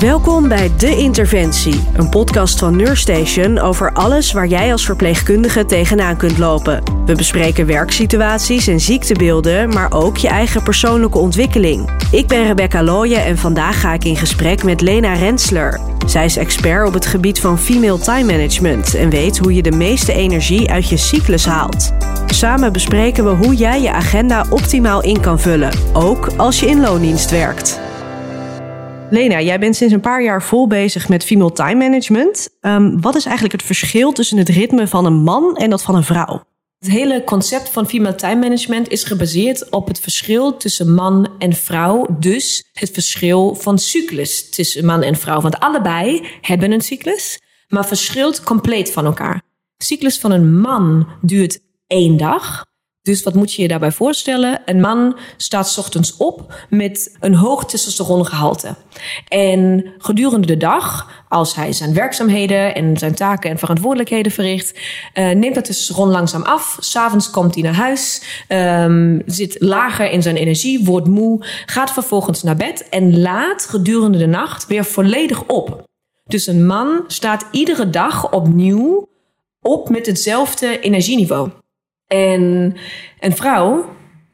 Welkom bij De Interventie, een podcast van Nurstation over alles waar jij als verpleegkundige tegenaan kunt lopen. We bespreken werksituaties en ziektebeelden, maar ook je eigen persoonlijke ontwikkeling. Ik ben Rebecca Looyen en vandaag ga ik in gesprek met Lena Rensler. Zij is expert op het gebied van female time management en weet hoe je de meeste energie uit je cyclus haalt. Samen bespreken we hoe jij je agenda optimaal in kan vullen, ook als je in loondienst werkt. Lena, jij bent sinds een paar jaar vol bezig met female time management. Um, wat is eigenlijk het verschil tussen het ritme van een man en dat van een vrouw? Het hele concept van female time management is gebaseerd op het verschil tussen man en vrouw. Dus het verschil van cyclus tussen man en vrouw. Want allebei hebben een cyclus, maar verschilt compleet van elkaar. De cyclus van een man duurt één dag. Dus wat moet je je daarbij voorstellen? Een man staat ochtends op met een hoog testosterongehalte. En gedurende de dag, als hij zijn werkzaamheden en zijn taken en verantwoordelijkheden verricht, uh, neemt dat testosteron langzaam af. S'avonds komt hij naar huis, um, zit lager in zijn energie, wordt moe, gaat vervolgens naar bed en laat gedurende de nacht weer volledig op. Dus een man staat iedere dag opnieuw op met hetzelfde energieniveau. En een vrouw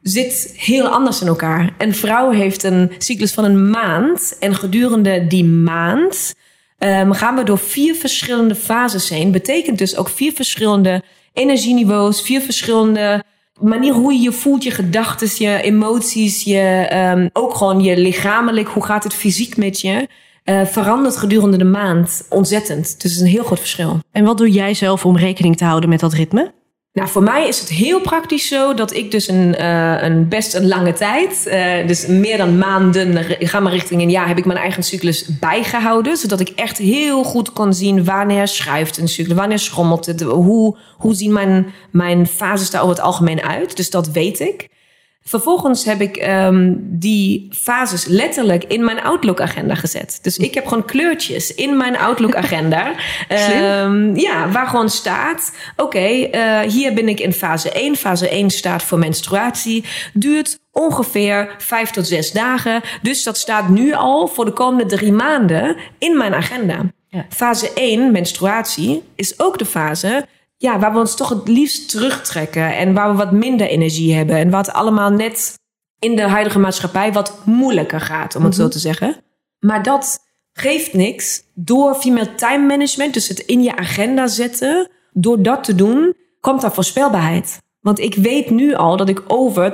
zit heel anders in elkaar. Een vrouw heeft een cyclus van een maand. En gedurende die maand um, gaan we door vier verschillende fases heen. Betekent dus ook vier verschillende energieniveaus, vier verschillende manieren hoe je je voelt, je gedachten, je emoties, je, um, ook gewoon je lichamelijk, hoe gaat het fysiek met je. Uh, verandert gedurende de maand ontzettend. Dus het is een heel groot verschil. En wat doe jij zelf om rekening te houden met dat ritme? Nou, voor mij is het heel praktisch zo dat ik dus een, uh, een best een lange tijd, uh, dus meer dan maanden, ga maar richting een jaar, heb ik mijn eigen cyclus bijgehouden. Zodat ik echt heel goed kon zien wanneer schuift een cyclus, wanneer schommelt het, hoe, hoe zien mijn, mijn fases daar over het algemeen uit. Dus dat weet ik. Vervolgens heb ik um, die fases letterlijk in mijn Outlook-agenda gezet. Dus ik heb gewoon kleurtjes in mijn Outlook-agenda. um, ja, waar gewoon staat: oké, okay, uh, hier ben ik in fase 1. Fase 1 staat voor menstruatie. Duurt ongeveer vijf tot zes dagen. Dus dat staat nu al voor de komende drie maanden in mijn agenda. Ja. Fase 1, menstruatie, is ook de fase ja, waar we ons toch het liefst terugtrekken en waar we wat minder energie hebben en wat allemaal net in de huidige maatschappij wat moeilijker gaat, om het zo mhm. te zeggen. Maar dat geeft niks. Door female time management, dus het in je agenda zetten, door dat te doen, komt daar voorspelbaarheid. Want ik weet nu al dat ik over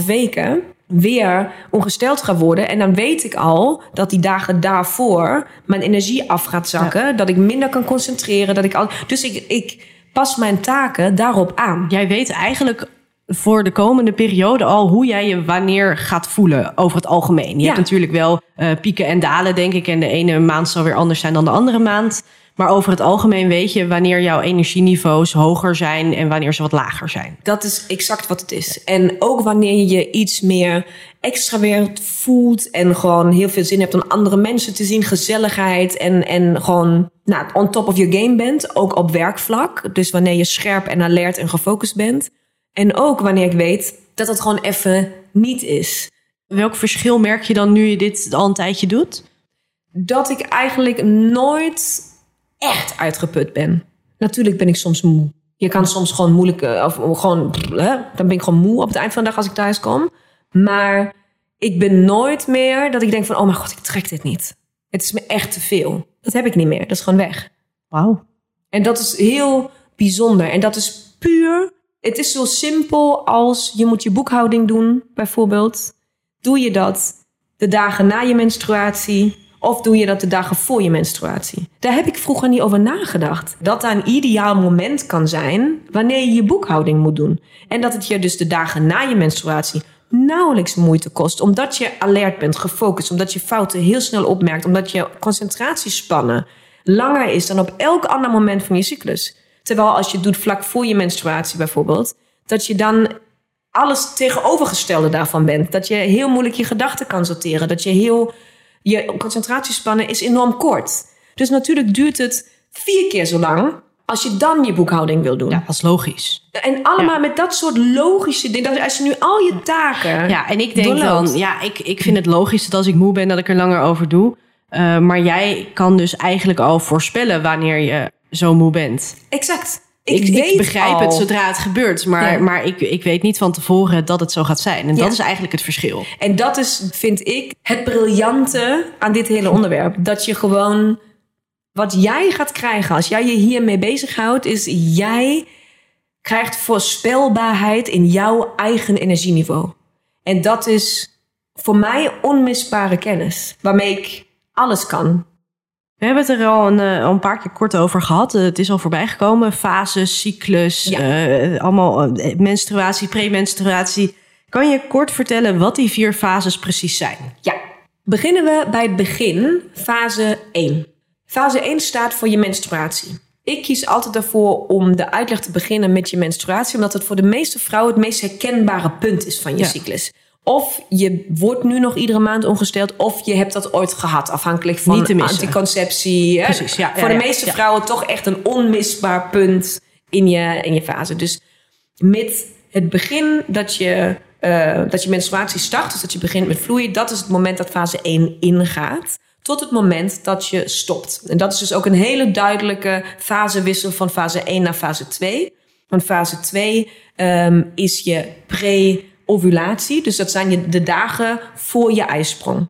2,5 weken weer ongesteld ga worden. En dan weet ik al dat die dagen daarvoor mijn energie af gaat zakken. Dat ik minder kan concentreren. Dat ik al, dus ik, ik pas mijn taken daarop aan. Jij weet eigenlijk voor de komende periode al hoe jij je wanneer gaat voelen over het algemeen. Je hebt natuurlijk wel uh, pieken en dalen, denk ik. En de ene maand zal weer anders zijn dan de andere maand. Maar over het algemeen weet je wanneer jouw energieniveaus hoger zijn en wanneer ze wat lager zijn. Dat is exact wat het is. En ook wanneer je iets meer extravert voelt en gewoon heel veel zin hebt om andere mensen te zien, gezelligheid en, en gewoon nou, on top of your game bent, ook op werkvlak. Dus wanneer je scherp en alert en gefocust bent. En ook wanneer ik weet dat het gewoon even niet is. Welk verschil merk je dan nu je dit al een tijdje doet? Dat ik eigenlijk nooit echt uitgeput ben. Natuurlijk ben ik soms moe. Je kan soms gewoon moeilijk, eh, of gewoon, hè, dan ben ik gewoon moe op het eind van de dag als ik thuis kom. Maar ik ben nooit meer dat ik denk van, oh mijn god, ik trek dit niet. Het is me echt te veel. Dat heb ik niet meer. Dat is gewoon weg. Wauw. En dat is heel bijzonder. En dat is puur. Het is zo simpel als je moet je boekhouding doen, bijvoorbeeld. Doe je dat de dagen na je menstruatie? Of doe je dat de dagen voor je menstruatie? Daar heb ik vroeger niet over nagedacht. Dat daar een ideaal moment kan zijn wanneer je je boekhouding moet doen. En dat het je dus de dagen na je menstruatie nauwelijks moeite kost. Omdat je alert bent, gefocust, omdat je fouten heel snel opmerkt, omdat je concentratiespannen langer is dan op elk ander moment van je cyclus. Terwijl als je het doet vlak voor je menstruatie bijvoorbeeld, dat je dan alles tegenovergestelde daarvan bent. Dat je heel moeilijk je gedachten kan sorteren. Dat je heel je concentratiespannen is enorm kort. Dus natuurlijk duurt het vier keer zo lang als je dan je boekhouding wil doen. Ja, dat is logisch. En allemaal met dat soort logische dingen. Als je nu al je taken. Ja, en ik denk dan, ja, ik, ik vind het logisch dat als ik moe ben, dat ik er langer over doe. Uh, maar jij kan dus eigenlijk al voorspellen wanneer je zo moe bent. Exact. Ik, ik, ik begrijp het zodra het gebeurt, maar, ja. maar ik, ik weet niet van tevoren dat het zo gaat zijn. En ja. dat is eigenlijk het verschil. En dat is, vind ik, het briljante aan dit hele onderwerp. Dat je gewoon, wat jij gaat krijgen als jij je hiermee bezighoudt, is jij krijgt voorspelbaarheid in jouw eigen energieniveau. En dat is voor mij onmisbare kennis, waarmee ik alles kan. We hebben het er al een, uh, een paar keer kort over gehad. Uh, het is al voorbij gekomen. Fases, cyclus, ja. uh, allemaal menstruatie, premenstruatie. Kan je kort vertellen wat die vier fases precies zijn? Ja, beginnen we bij het begin, fase 1. Fase 1 staat voor je menstruatie. Ik kies altijd ervoor om de uitleg te beginnen met je menstruatie, omdat het voor de meeste vrouwen het meest herkenbare punt is van je ja. cyclus. Of je wordt nu nog iedere maand ongesteld, of je hebt dat ooit gehad, afhankelijk van anticonceptie. Precies, ja, Voor ja, de meeste vrouwen toch echt een onmisbaar punt in je, in je fase. Dus met het begin dat je, uh, dat je menstruatie start, dus dat je begint met vloeien, dat is het moment dat fase 1 ingaat. Tot het moment dat je stopt. En dat is dus ook een hele duidelijke fasewissel van fase 1 naar fase 2. Want fase 2 um, is je pre- ovulatie. Dus dat zijn de dagen voor je ijsprong.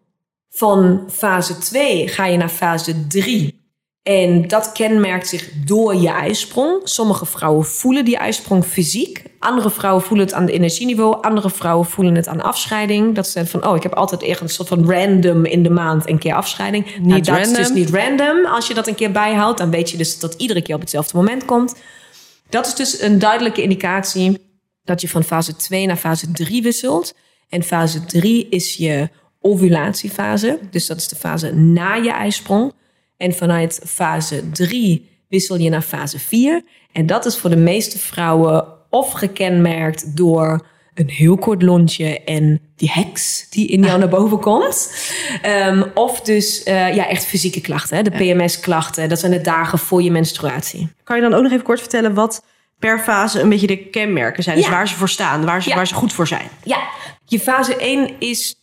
Van fase 2 ga je naar fase 3. En dat kenmerkt zich door je ijsprong. Sommige vrouwen voelen die ijsprong fysiek. Andere vrouwen voelen het aan het energieniveau. Andere vrouwen voelen het aan afscheiding. Dat ze van, oh, ik heb altijd echt een soort van random in de maand een keer afscheiding. Niet nou, dat random. is dus niet random. Als je dat een keer bijhoudt, dan weet je dus dat iedere keer op hetzelfde moment komt. Dat is dus een duidelijke indicatie dat je van fase 2 naar fase 3 wisselt. En fase 3 is je ovulatiefase. Dus dat is de fase na je ijsprong. En vanuit fase 3 wissel je naar fase 4. En dat is voor de meeste vrouwen of gekenmerkt door een heel kort lontje en die heks die in jou naar boven komt. Um, of dus uh, ja, echt fysieke klachten, hè? de PMS-klachten. Dat zijn de dagen voor je menstruatie. Kan je dan ook nog even kort vertellen wat per fase een beetje de kenmerken zijn? Dus Ja. waar ze voor staan, waar ze, Ja. waar ze goed voor zijn. Ja, je fase 1 is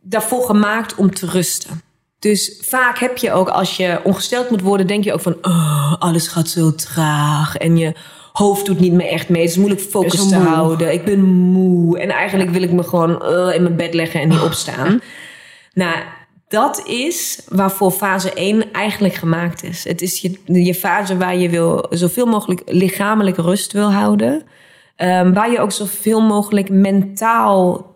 daarvoor gemaakt om te rusten. Dus vaak heb je ook, als je ongesteld moet worden, denk je ook van, oh, alles gaat zo traag. En je hoofd doet niet meer echt mee. Het is moeilijk focus te moe. houden. Ik ben moe. En eigenlijk wil ik me gewoon eh, in mijn bed leggen en niet opstaan. Nou, dat is waarvoor fase 1 eigenlijk gemaakt is. Het is je, je fase waar je wil, zoveel mogelijk lichamelijke rust wil houden. Ehm, waar je ook zoveel mogelijk mentaal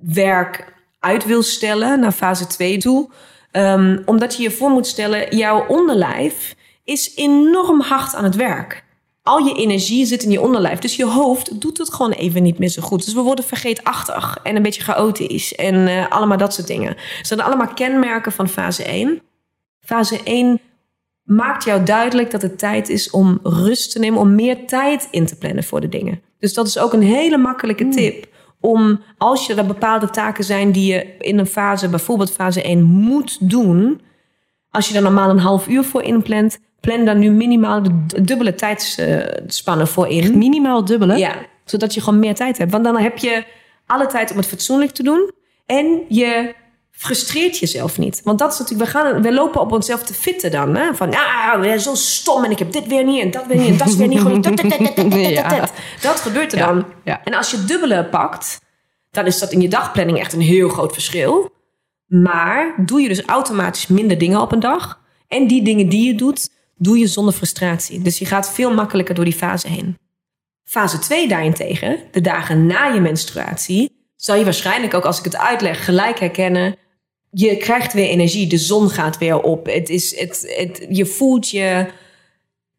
werk uit wil stellen naar fase 2 toe. Ehm, omdat je je voor moet stellen, jouw onderlijf is enorm hard aan het werk. Al je energie zit in je onderlijf. Dus je hoofd doet het gewoon even niet meer zo goed. Dus we worden vergeetachtig en een beetje chaotisch. En eh, allemaal dat soort dingen. Dat zijn allemaal kenmerken van fase 1. Fase 1 maakt jou duidelijk dat het tijd is om rust te nemen. Om meer tijd in te plannen voor de dingen. Dus dat is ook een hele makkelijke tip. Om als er bepaalde taken zijn die je in een fase, bijvoorbeeld fase 1, moet doen. Als je er normaal een half uur voor inplant, plan dan nu minimaal de dubbele tijdsspannen voor in. Minimaal dubbele. Ja, zodat je gewoon meer tijd hebt. Want dan heb je alle tijd om het fatsoenlijk te doen. En je frustreert jezelf niet. Want dat is natuurlijk, we, gaan, we lopen op onszelf te fitten dan. Hè? Van, ja, we zijn zo stom en ik heb dit weer niet en dat weer niet en dat is weer niet goed. Dat, dat, dat, dat, gebeurt er Ja, dan. ja. En als je dubbele pakt, dan is dat in je dagplanning echt een heel groot verschil. Maar doe je dus automatisch minder dingen op een dag. En die dingen die je doet, doe je zonder frustratie. Dus je gaat veel makkelijker door die fase heen. Fase 2 daarentegen, de dagen na je menstruatie, zal je waarschijnlijk ook als ik het uitleg gelijk herkennen. Je krijgt weer energie, de zon gaat weer op. Het is, het, het, je voelt je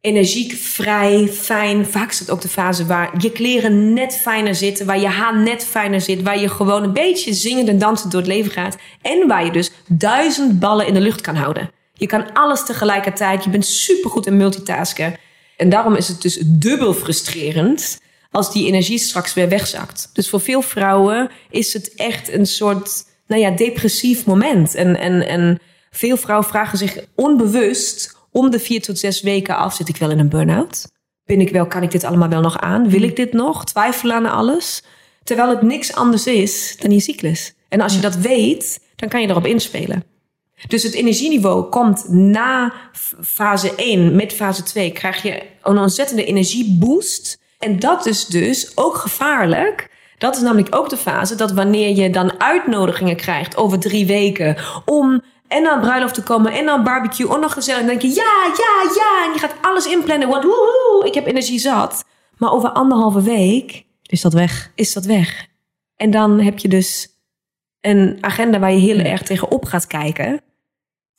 energiek, vrij, fijn. Vaak is het ook de fase waar je kleren net fijner zitten, waar je haar net fijner zit, waar je gewoon een beetje zingend en dansend door het leven gaat. En waar je dus duizend ballen in de lucht kan houden. Je kan alles tegelijkertijd, je bent supergoed in multitasken. En daarom is het dus dubbel frustrerend als die energie straks weer wegzakt. Dus voor veel vrouwen is het echt een soort nou ja, depressief moment. En, en, en veel vrouwen vragen zich onbewust om de vier tot zes weken af: zit ik wel in een burn-out? Ben ik wel, kan ik dit allemaal wel nog aan? Wil ik dit nog? Twijfelen aan alles? Terwijl het niks anders is dan je cyclus. En als je dat weet, dan kan je erop inspelen. Dus het energieniveau komt na fase 1 met fase 2 krijg je een ontzettende energieboost. En dat is dus ook gevaarlijk. Dat is namelijk ook de fase dat wanneer je dan uitnodigingen krijgt over drie weken om en dan bruiloft te komen en dan barbecue en nog gezellig. Dan denk je ja, ja, ja. En je gaat alles inplannen, want woehoe, ik heb energie zat. Maar over anderhalve week is dat weg. Is dat weg. En dan heb je dus een agenda waar je heel erg tegenop gaat kijken.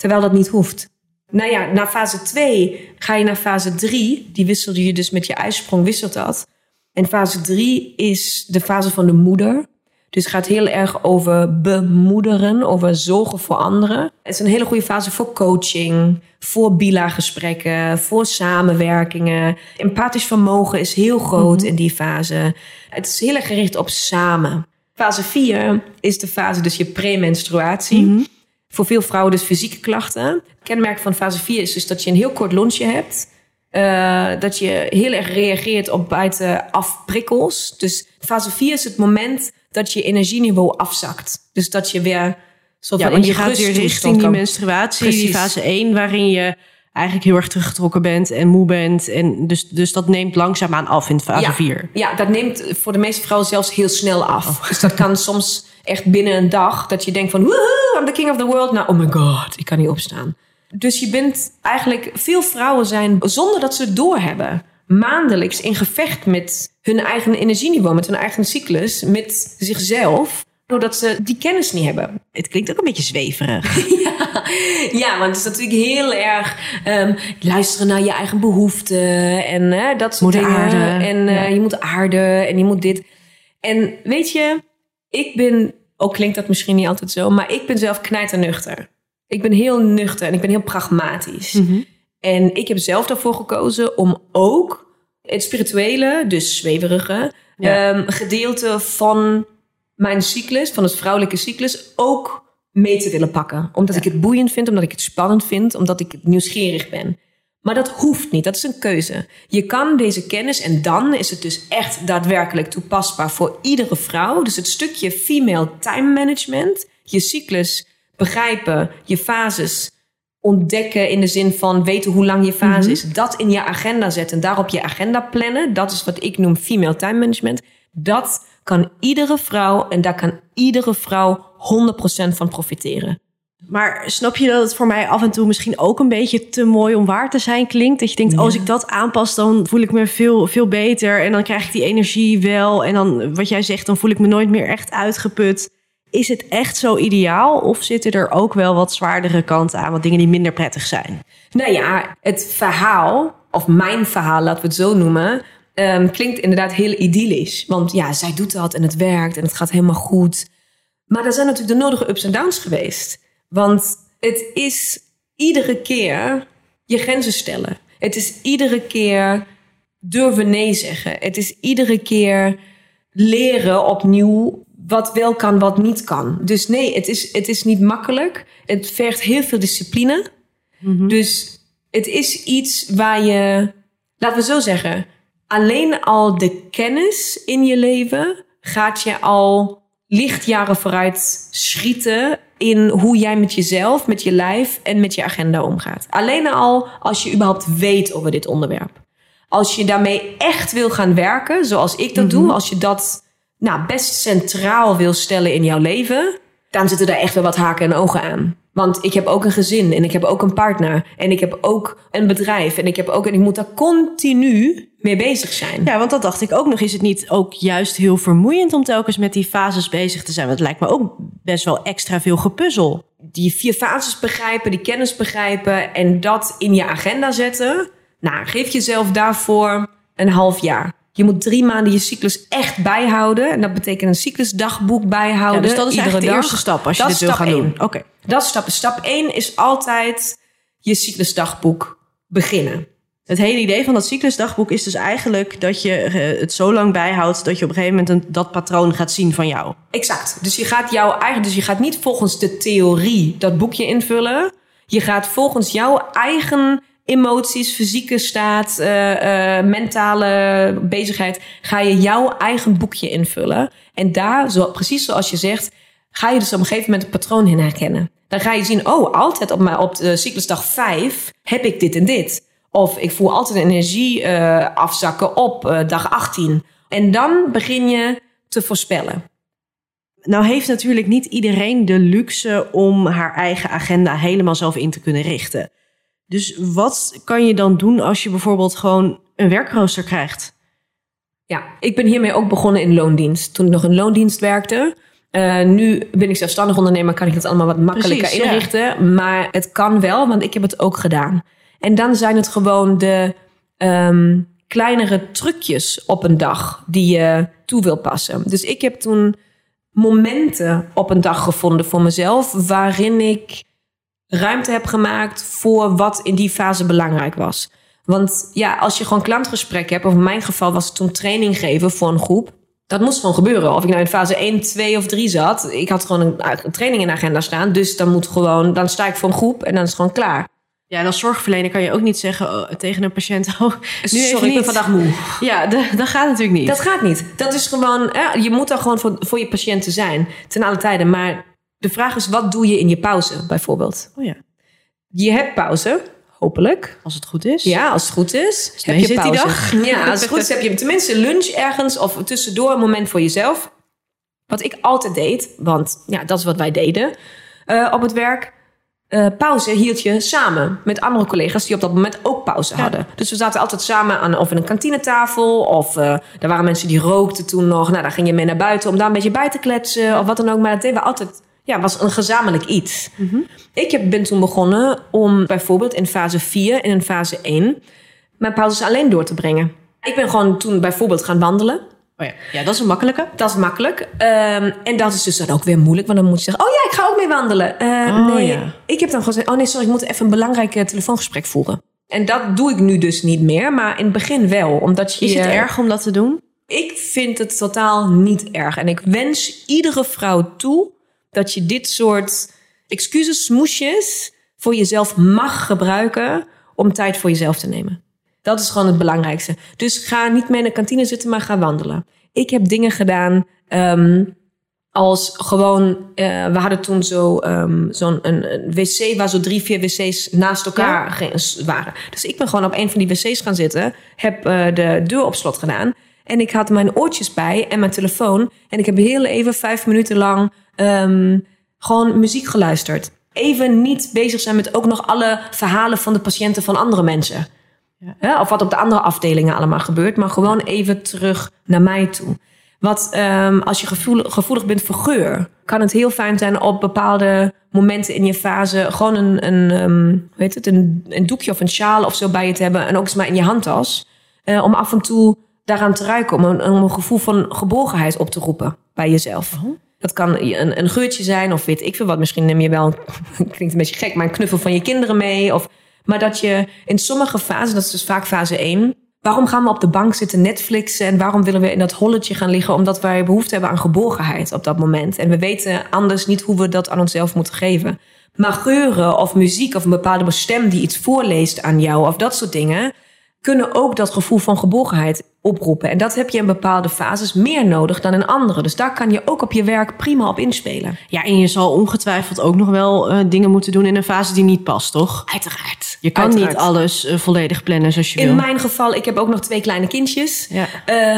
Terwijl dat niet hoeft. Nou ja, na fase 2 ga je naar fase 3. Die wisselde je dus met je ijsprong, wisselt dat. En fase 3 is de fase van de moeder. Dus het gaat heel erg over bemoederen, over zorgen voor anderen. Het is een hele goede fase voor coaching, voor bila-gesprekken, voor samenwerkingen. Empathisch vermogen is heel groot mhm. in die fase. Het is heel erg gericht op samen. Fase 4 is de fase, dus je premenstruatie. Mm Voor veel vrouwen dus fysieke klachten. Kenmerk van fase 4 is dus dat je een heel kort lontje hebt. Uh, dat je heel erg reageert op buitenaf prikkels. Dus fase 4 is het moment dat je energieniveau afzakt. Dus dat je weer soort ja, je gaat weer richting die menstruatie, Precies. die fase 1, waarin je eigenlijk heel erg teruggetrokken bent en moe bent. En dus, dus dat neemt langzaamaan af in fase ja, 4. Ja, dat neemt voor de meeste vrouwen zelfs heel snel af. Oh. Dus dat kan soms echt binnen een dag dat je denkt van... Woehoe, I'm the king of the world. Nou, oh my god, ik kan niet opstaan. Dus je bent eigenlijk... Veel vrouwen zijn, zonder dat ze het doorhebben maandelijks in gevecht met hun eigen energieniveau, met hun eigen cyclus, met zichzelf. Doordat ze die kennis niet hebben. Het klinkt ook een beetje zweverig. ja, ja, want het is natuurlijk heel erg um, luisteren naar je eigen behoeften en uh, dat soort dingen. Aarden. En uh, je moet aarden en je moet dit. En weet je, ik ben, ook klinkt dat misschien niet altijd zo, maar ik ben zelf knijternuchter. Ik ben heel nuchter en ik ben heel pragmatisch. Mm -hmm. En ik heb zelf daarvoor gekozen om ook het spirituele, dus zweverige, ehm, gedeelte van mijn cyclus, van het vrouwelijke cyclus, ook mee te willen pakken. Omdat ik het boeiend vind, omdat ik het spannend vind, omdat ik nieuwsgierig ben. Maar dat hoeft niet, dat is een keuze. Je kan deze kennis en dan is het dus echt daadwerkelijk toepasbaar voor iedere vrouw. Dus het stukje female time management, je cyclus begrijpen, je fases ontdekken in de zin van weten hoe lang je fase mhm. is. Dat in je agenda zetten, daarop je agenda plannen. Dat is wat ik noem female time management. Dat kan iedere vrouw en daar kan iedere vrouw 100% van profiteren. Maar snap je dat het voor mij af en toe misschien ook een beetje te mooi om waar te zijn klinkt? Dat je denkt, als ik dat aanpas, dan voel ik me veel, veel beter. En dan krijg ik die energie wel. En dan, wat jij zegt, dan voel ik me nooit meer echt uitgeput. Is het echt zo ideaal of zitten er ook wel wat zwaardere kanten aan, wat dingen die minder prettig zijn? Nou ja, het verhaal, of mijn verhaal, laten we het zo noemen, um, klinkt inderdaad heel idyllisch. Want ja, zij doet dat en het werkt en het gaat helemaal goed. Maar er zijn natuurlijk de nodige ups en downs geweest. Want het is iedere keer je grenzen stellen. Het is iedere keer durven nee zeggen. Het is iedere keer leren opnieuw wat wel kan, wat niet kan. Dus nee, het is, het is niet makkelijk. Het vergt heel veel discipline. Mhm. Dus het is iets waar je, laten we zo zeggen, alleen al de kennis in je leven gaat je al lichtjaren vooruit schieten in hoe jij met jezelf, met je lijf en met je agenda omgaat. Alleen al als je überhaupt weet over dit onderwerp. Als je daarmee echt wil gaan werken, zoals ik dat doe, mhm. als je dat nou, best centraal wil stellen in jouw leven, dan zitten daar echt wel wat haken en ogen aan. Want ik heb ook een gezin en ik heb ook een partner en ik heb ook een bedrijf en ik heb ook en ik moet daar continu mee bezig zijn. Ja, want dat dacht ik ook nog. Is het niet ook juist heel vermoeiend om telkens met die fases bezig te zijn? Want het lijkt me ook best wel extra veel gepuzzel. Die vier fases begrijpen, die kennis begrijpen en dat in je agenda zetten. Nou, geef jezelf daarvoor een half jaar. Je moet drie maanden je cyclus echt bijhouden. En dat betekent een cyclusdagboek bijhouden. Ja, dus dat is eigenlijk de eerste stap als je dit wil gaan doen. Oké. Dat is stap. Stap 1 is altijd je cyclusdagboek beginnen. Het hele idee van dat cyclusdagboek is dus eigenlijk dat je eh, het zo lang bijhoudt dat je op een gegeven moment een, dat patroon gaat zien van jou. Exact. Dus je gaat jouw eigen, dus je gaat niet volgens de theorie dat boekje invullen. Je gaat volgens jouw eigen emoties, fysieke staat, uh, uh, mentale bezigheid, ga je jouw eigen boekje invullen. En daar, zo, precies zoals je zegt, ga je dus op een gegeven moment een patroon in herkennen. Dan ga je zien, oh, altijd op, mijn, op de cyclusdag 5 heb ik dit en dit. Of ik voel altijd energie uh, afzakken op dag 18. En dan begin je te voorspellen. Nou heeft natuurlijk niet iedereen de luxe om haar eigen agenda helemaal zelf in te kunnen richten. Dus wat kan je dan doen als je bijvoorbeeld gewoon een werkrooster krijgt? Ja, ik ben hiermee ook begonnen in loondienst. Toen ik nog in loondienst werkte. Uh, nu ben ik zelfstandig ondernemer, kan ik het allemaal wat makkelijker Precies, inrichten. Ja. Maar het kan wel, want ik heb het ook gedaan. En dan zijn het gewoon de um, kleinere trucjes op een dag die je toe wil passen. Dus ik heb toen momenten op een dag gevonden voor mezelf waarin ik ruimte heb gemaakt voor wat in die fase belangrijk was. Want ja, als je gewoon klantgesprek hebt, of in mijn geval was het toen training geven voor een groep. Dat moest gewoon gebeuren. Of ik nou in fase 1, 2 of 3 zat. Ik had gewoon een, een training in de agenda staan. Dus dan moet gewoon, dan sta ik voor een groep en dan is het gewoon klaar. Ja, en als zorgverlener kan je ook niet zeggen oh, tegen een patiënt: Oh, nu sorry, ik ben vandaag moe. Ja, dat gaat natuurlijk niet. Dat gaat niet. Dat is gewoon, ja, je moet daar gewoon voor, voor je patiënten zijn, ten alle tijden. Maar de vraag is: wat doe je in je pauze, bijvoorbeeld? Oh ja. Je hebt pauze, hopelijk. Als het goed is. Ja, als het goed is. heb je pauze. Die dag. Ja, als het goed is heb je tenminste lunch ergens of tussendoor een moment voor jezelf. Wat ik altijd deed, want ja, dat is wat wij deden uh, op het werk uh, pauze hield je samen met andere collega's die op dat moment ook pauze hadden. Dus we zaten altijd samen aan of in een kantinetafel of uh, er waren mensen die rookten toen nog. Nou, dan ging je mee naar buiten om daar een beetje bij te kletsen of wat dan ook. Maar dat deden we altijd. Ja, was een gezamenlijk iets. Mm -hmm. Ik heb, ben toen begonnen om bijvoorbeeld in fase 4 en in fase 1 mijn pauzes alleen door te brengen. Ik ben gewoon toen bijvoorbeeld gaan wandelen. Oh ja. ja, dat is een makkelijke. Dat is makkelijk. Um, en dat is dus dan ook weer moeilijk, want dan moet je zeggen: Oh ja, ik ga ook mee wandelen. Uh, oh, nee, ja. ik heb dan gezegd: Oh nee, sorry, ik moet even een belangrijk uh, telefoongesprek voeren. En dat doe ik nu dus niet meer, maar in het begin wel. Omdat je, is het erg om dat te doen? Ik vind het totaal niet erg. En ik wens iedere vrouw toe dat je dit soort excuses, smoesjes voor jezelf mag gebruiken om tijd voor jezelf te nemen. Dat is gewoon het belangrijkste. Dus ga niet meer in de kantine zitten, maar ga wandelen. Ik heb dingen gedaan um, als gewoon... Uh, we hadden toen zo, um, zo'n een, een, wc waar zo drie, vier wc's naast elkaar ja. waren. Dus ik ben gewoon op een van die wc's gaan zitten. Heb uh, de deur op slot gedaan. En ik had mijn oortjes bij en mijn telefoon. En ik heb heel even vijf minuten lang um, gewoon muziek geluisterd. Even niet bezig zijn met ook nog alle verhalen van de patiënten van andere mensen. Ja. Of wat op de andere afdelingen allemaal gebeurt. Maar gewoon even terug naar mij toe. Wat um, als je gevoelig, gevoelig bent voor geur, kan het heel fijn zijn op bepaalde momenten in je fase gewoon een, een, um, weet het, een, een doekje of een sjaal of zo bij je te hebben. En ook eens maar in je handtas. Uh, om af en toe daaraan te ruiken. Om een, om een gevoel van geborgenheid op te roepen bij jezelf. Oh. Dat kan een, een geurtje zijn of weet ik veel wat. Misschien neem je wel, klinkt een beetje gek, maar een knuffel van je kinderen mee. Of maar dat je in sommige fasen, dat is dus vaak fase 1. Waarom gaan we op de bank zitten Netflixen en waarom willen we in dat holletje gaan liggen? Omdat wij behoefte hebben aan geborgenheid op dat moment. En we weten anders niet hoe we dat aan onszelf moeten geven. Maar geuren of muziek of een bepaalde stem die iets voorleest aan jou of dat soort dingen kunnen ook dat gevoel van geborgenheid oproepen. En dat heb je in bepaalde fases meer nodig dan in andere. Dus daar kan je ook op je werk prima op inspelen. Ja, en je zal ongetwijfeld ook nog wel uh, dingen moeten doen in een fase die niet past, toch? Uiteraard. Je kan niet alles uh, volledig plannen zoals je in wil. In mijn geval, ik heb ook nog twee kleine kindjes. Ja.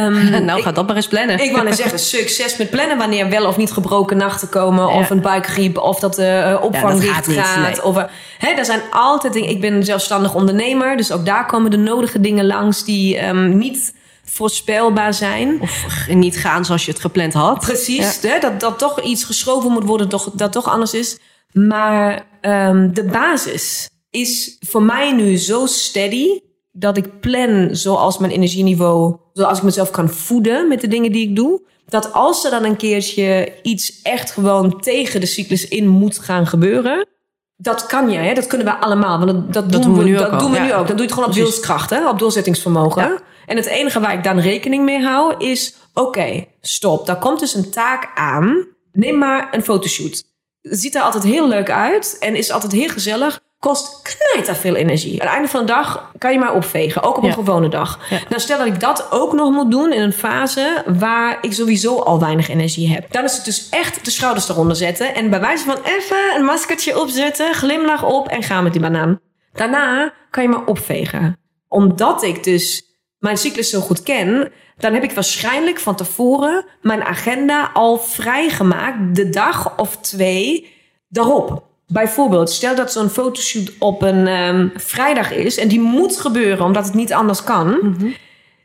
Um, nou, ga dat maar eens plannen. Ik wou net zeggen, succes met plannen wanneer wel of niet gebroken nachten komen. Ja. Of een buikgriep, of dat de uh, opvang ja, dat gaat. gaat nee. Of, hè, er zijn altijd dingen. Ik ben zelfstandig ondernemer, dus ook daar komen de nodige dingen langs die um, niet voorspelbaar zijn. Of niet gaan zoals je het gepland had. Precies, hè, dat, dat toch iets geschoven moet worden, toch, dat toch anders is. Maar um, de basis is voor mij nu zo steady dat ik plan zoals mijn energieniveau, zoals ik mezelf kan voeden met de dingen die ik doe. Dat als er dan een keertje iets echt gewoon tegen de cyclus in moet gaan gebeuren, dat kan je, hè? dat kunnen we allemaal. Want dat, dat, dat doen, we, nu dat ook. Doen we nu ook. Dan doe je het gewoon op wilskracht, hè? op doorzettingsvermogen. Ja. En het enige waar ik dan rekening mee hou is: oké, okay, stop. Daar komt dus een taak aan. Neem maar een fotoshoot. Het ziet er altijd heel leuk uit en is altijd heel gezellig. kost knijter veel energie. Aan het einde van de dag kan je maar opvegen, ook op een Ja. gewone dag. Ja. Nou, stel dat ik dat ook nog moet doen in een fase waar ik sowieso al weinig energie heb. Dan is het dus echt de schouders eronder zetten en bij wijze van even een maskertje opzetten, glimlach op en gaan met die banaan. Daarna kan je maar opvegen. Omdat ik dus mijn cyclus zo goed ken, dan heb ik waarschijnlijk van tevoren mijn agenda al vrijgemaakt de dag of twee daarop. Bijvoorbeeld, stel dat zo'n fotoshoot op een ehm, vrijdag is en die moet gebeuren omdat het niet anders kan,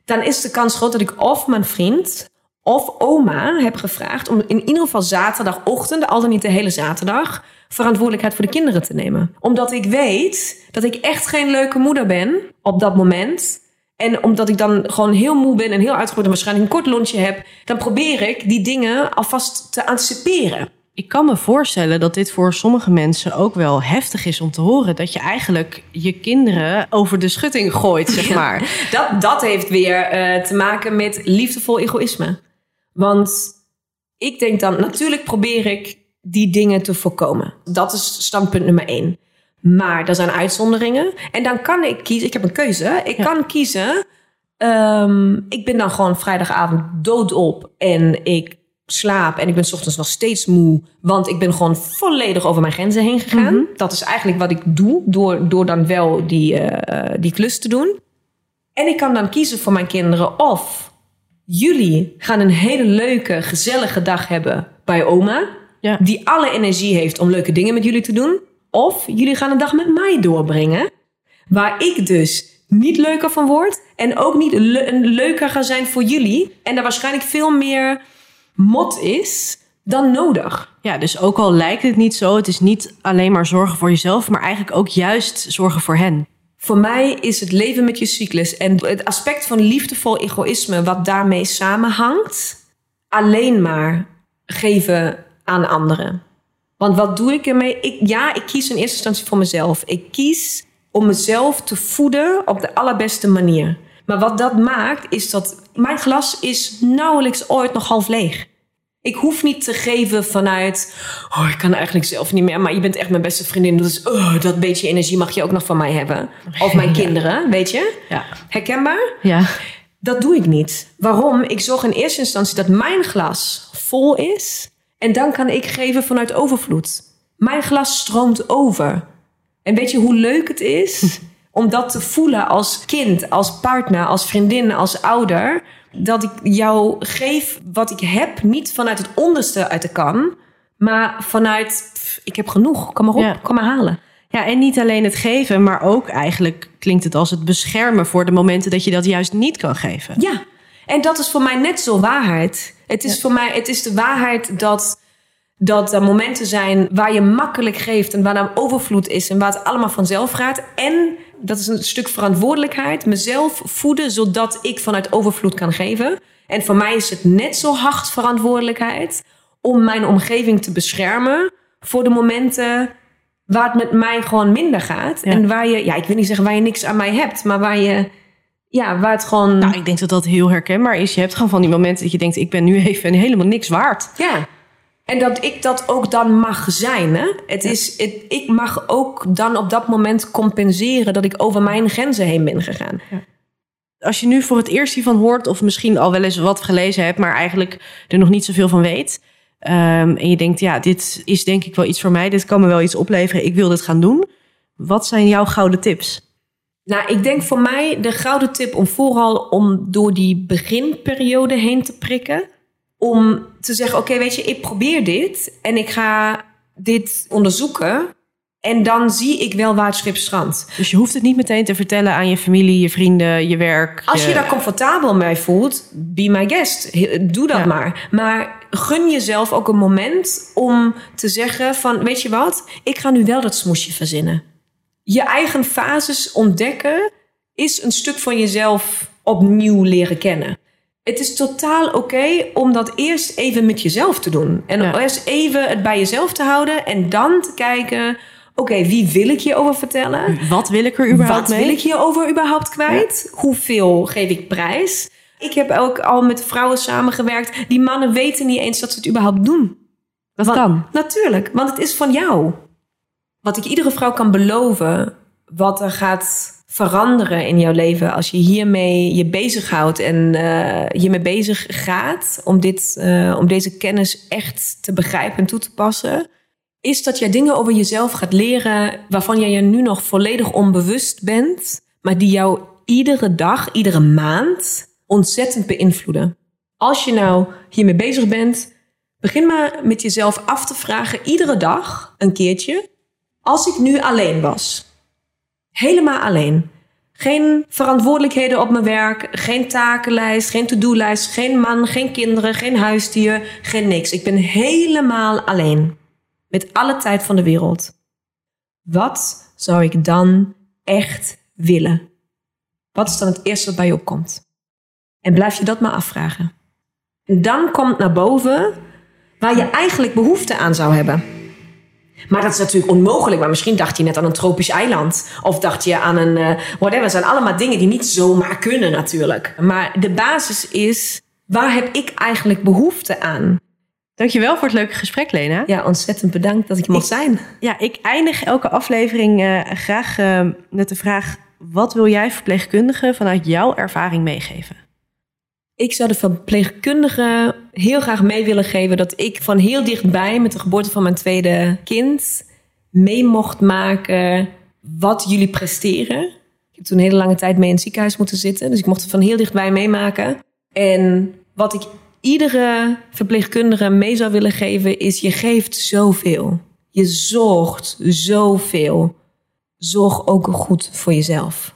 dan is de kans groot dat ik of mijn vriend of oma heb gevraagd om in ieder geval zaterdagochtend, al dan niet de hele zaterdag, verantwoordelijkheid voor de kinderen te nemen. Omdat ik weet dat ik echt geen leuke moeder ben op dat moment. En omdat ik dan gewoon heel moe ben en heel uitgeput en waarschijnlijk een kort lontje heb, dan probeer ik die dingen alvast te anticiperen. Ik kan me voorstellen dat dit voor sommige mensen ook wel heftig is om te horen. Dat je eigenlijk je kinderen over de schutting gooit, zeg Ja. maar. Dat, dat heeft weer eh, te maken met liefdevol egoïsme. Want ik denk dan, natuurlijk probeer ik die dingen te voorkomen. Dat is standpunt nummer één. Maar er zijn uitzonderingen. En dan kan ik kiezen, ik heb een keuze. Ik Ja. kan kiezen, ehm, ik ben dan gewoon vrijdagavond doodop en ik slaap en ik ben 's ochtends nog steeds moe. Want ik ben gewoon volledig over mijn grenzen heen gegaan. Dat is eigenlijk wat ik doe door, door dan wel die, eh, die klus te doen. En ik kan dan kiezen voor mijn kinderen of jullie gaan een hele leuke, gezellige dag hebben bij oma. Ja. Die alle energie heeft om leuke dingen met jullie te doen. Of jullie gaan een dag met mij doorbrengen. Waar ik dus niet leuker van word. En ook niet le- leuker ga zijn voor jullie. En er waarschijnlijk veel meer mot is dan nodig. Ja, dus ook al lijkt het niet zo, het is niet alleen maar zorgen voor jezelf, maar eigenlijk ook juist zorgen voor hen. Voor mij is het leven met je cyclus en het aspect van liefdevol egoïsme wat daarmee samenhangt, alleen maar geven aan anderen. Want wat doe ik ermee? Ik, ja, ik kies in eerste instantie voor mezelf. Ik kies om mezelf te voeden op de allerbeste manier. Maar wat dat maakt, is dat mijn glas is nauwelijks ooit nog half leeg. Ik hoef niet te geven vanuit, oh, ik kan eigenlijk zelf niet meer, maar je bent echt mijn beste vriendin. Dus oh, dat beetje energie mag je ook nog van mij hebben. Of mijn kinderen, weet je? Ja. Herkenbaar? Ja. Dat doe ik niet. Waarom? Ik zorg in eerste instantie dat mijn glas vol is. En dan kan ik geven vanuit overvloed. Mijn glas stroomt over. En weet je hoe leuk het is om dat te voelen als kind, als partner, als vriendin, als ouder? Dat ik jou geef wat ik heb, niet vanuit het onderste uit de kan, maar vanuit pff, ik heb genoeg, kom maar op, Ja. kom maar halen. Ja, en niet alleen het geven, maar ook eigenlijk klinkt het als het beschermen voor de momenten dat je dat juist niet kan geven. Ja, en dat is voor mij net zo waarheid. Het is voor mij, het is de waarheid dat, dat er momenten zijn waar je makkelijk geeft en waar er overvloed is en waar het allemaal vanzelf gaat. En dat is een stuk verantwoordelijkheid, mezelf voeden zodat ik vanuit overvloed kan geven. En voor mij is het net zo hard verantwoordelijkheid om mijn omgeving te beschermen voor de momenten waar het met mij gewoon minder gaat. Ja. En waar je, ja, ik wil niet zeggen waar je niks aan mij hebt, maar waar je, ja, waar het gewoon. Nou, ik denk dat dat heel herkenbaar is. Je hebt gewoon van die momenten dat je denkt, ik ben nu even helemaal niks waard. Ja. En dat ik dat ook dan mag zijn. Hè? Het is, het, ik mag ook dan op dat moment compenseren dat ik over mijn grenzen heen ben gegaan. Als je nu voor het eerst hiervan hoort, of misschien al wel eens wat gelezen hebt, maar eigenlijk er nog niet zoveel van weet. ehm, en je denkt, ja, dit is denk ik wel iets voor mij. Dit kan me wel iets opleveren. Ik wil dit gaan doen. Wat zijn jouw gouden tips? Nou, ik denk voor mij de gouden tip om vooral om door die beginperiode heen te prikken. Om te zeggen, oké, weet je, ik probeer dit en ik ga dit onderzoeken. En dan zie ik wel waar het schip strandt. Dus je hoeft het niet meteen te vertellen aan je familie, je vrienden, je werk. Als je daar comfortabel mee voelt, be my guest. Doe dat Ja. maar. Maar gun jezelf ook een moment om te zeggen van... weet je wat, ik ga nu wel dat smoesje verzinnen. Je eigen fases ontdekken is een stuk van jezelf opnieuw leren kennen. Het is totaal oké om dat eerst even met jezelf te doen. En Ja. eerst even het bij jezelf te houden en dan te kijken... oké, wie wil ik hierover vertellen? Wat wil ik er überhaupt Wat mee? wil ik hierover überhaupt kwijt? Hoeveel geef ik prijs? Ik heb ook al met vrouwen samengewerkt. Die mannen weten niet eens dat ze het überhaupt doen. Dat Want- kan. Natuurlijk, want het is van jou. Wat ik iedere vrouw kan beloven, wat er gaat veranderen in jouw leven als je hiermee je bezighoudt en uh, hiermee bezig gaat om, dit, uh, om deze kennis echt te begrijpen en toe te passen, is dat jij dingen over jezelf gaat leren waarvan jij je nu nog volledig onbewust bent, maar die jou iedere dag, iedere maand ontzettend beïnvloeden. Als je nou hiermee bezig bent, begin maar met jezelf af te vragen, iedere dag een keertje, als ik nu alleen was, helemaal alleen. Geen verantwoordelijkheden op mijn werk, geen takenlijst, geen to-do-lijst, geen man, geen kinderen, geen huisdier, geen niks. Ik ben helemaal alleen. Met alle tijd van de wereld. Wat zou ik dan echt willen? Wat is dan het eerste wat bij je opkomt? En blijf je dat maar afvragen. En dan komt naar boven waar je eigenlijk behoefte aan zou hebben. Maar dat is natuurlijk onmogelijk. Maar misschien dacht je net aan een tropisch eiland. Of dacht je aan een uh, whatever. Het zijn allemaal dingen die niet zomaar kunnen natuurlijk. Maar de basis is, waar heb ik eigenlijk behoefte aan? Dankjewel voor het leuke gesprek, Lena. Ja, ontzettend bedankt dat ik mocht zijn. Ja, ik eindig elke aflevering uh, graag uh, met de vraag... wat wil jij verpleegkundige vanuit jouw ervaring meegeven? Ik zou de verpleegkundige heel graag mee willen geven dat ik van heel dichtbij met de geboorte van mijn tweede kind mee mocht maken wat jullie presteren. Ik heb toen een hele lange tijd mee in het ziekenhuis moeten zitten, dus ik mocht het van heel dichtbij meemaken. En wat ik iedere verpleegkundige mee zou willen geven is: je geeft zoveel. Je zorgt zoveel. Zorg ook goed voor jezelf.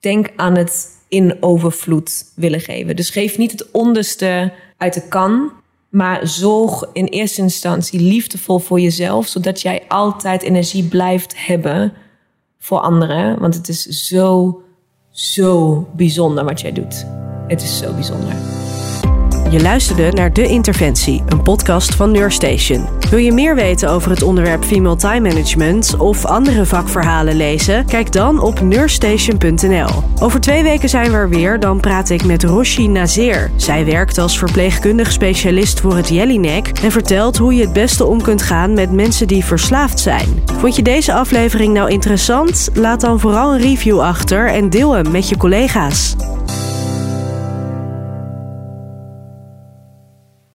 Denk aan het in overvloed willen geven. Dus geef niet het onderste uit de kan, maar zorg in eerste instantie liefdevol voor jezelf, zodat jij altijd energie blijft hebben voor anderen. Want het is zo, zo bijzonder wat jij doet. Het is zo bijzonder. Je luisterde naar De Interventie, een podcast van Neurstation. Wil je meer weten over het onderwerp Female Time Management of andere vakverhalen lezen? Kijk dan op neurstation.nl. Over twee weken zijn we er weer, dan praat ik met Roshi Nazeer. Zij werkt als verpleegkundig specialist voor het Jellinek en vertelt hoe je het beste om kunt gaan met mensen die verslaafd zijn. Vond je deze aflevering nou interessant? Laat dan vooral een review achter en deel hem met je collega's.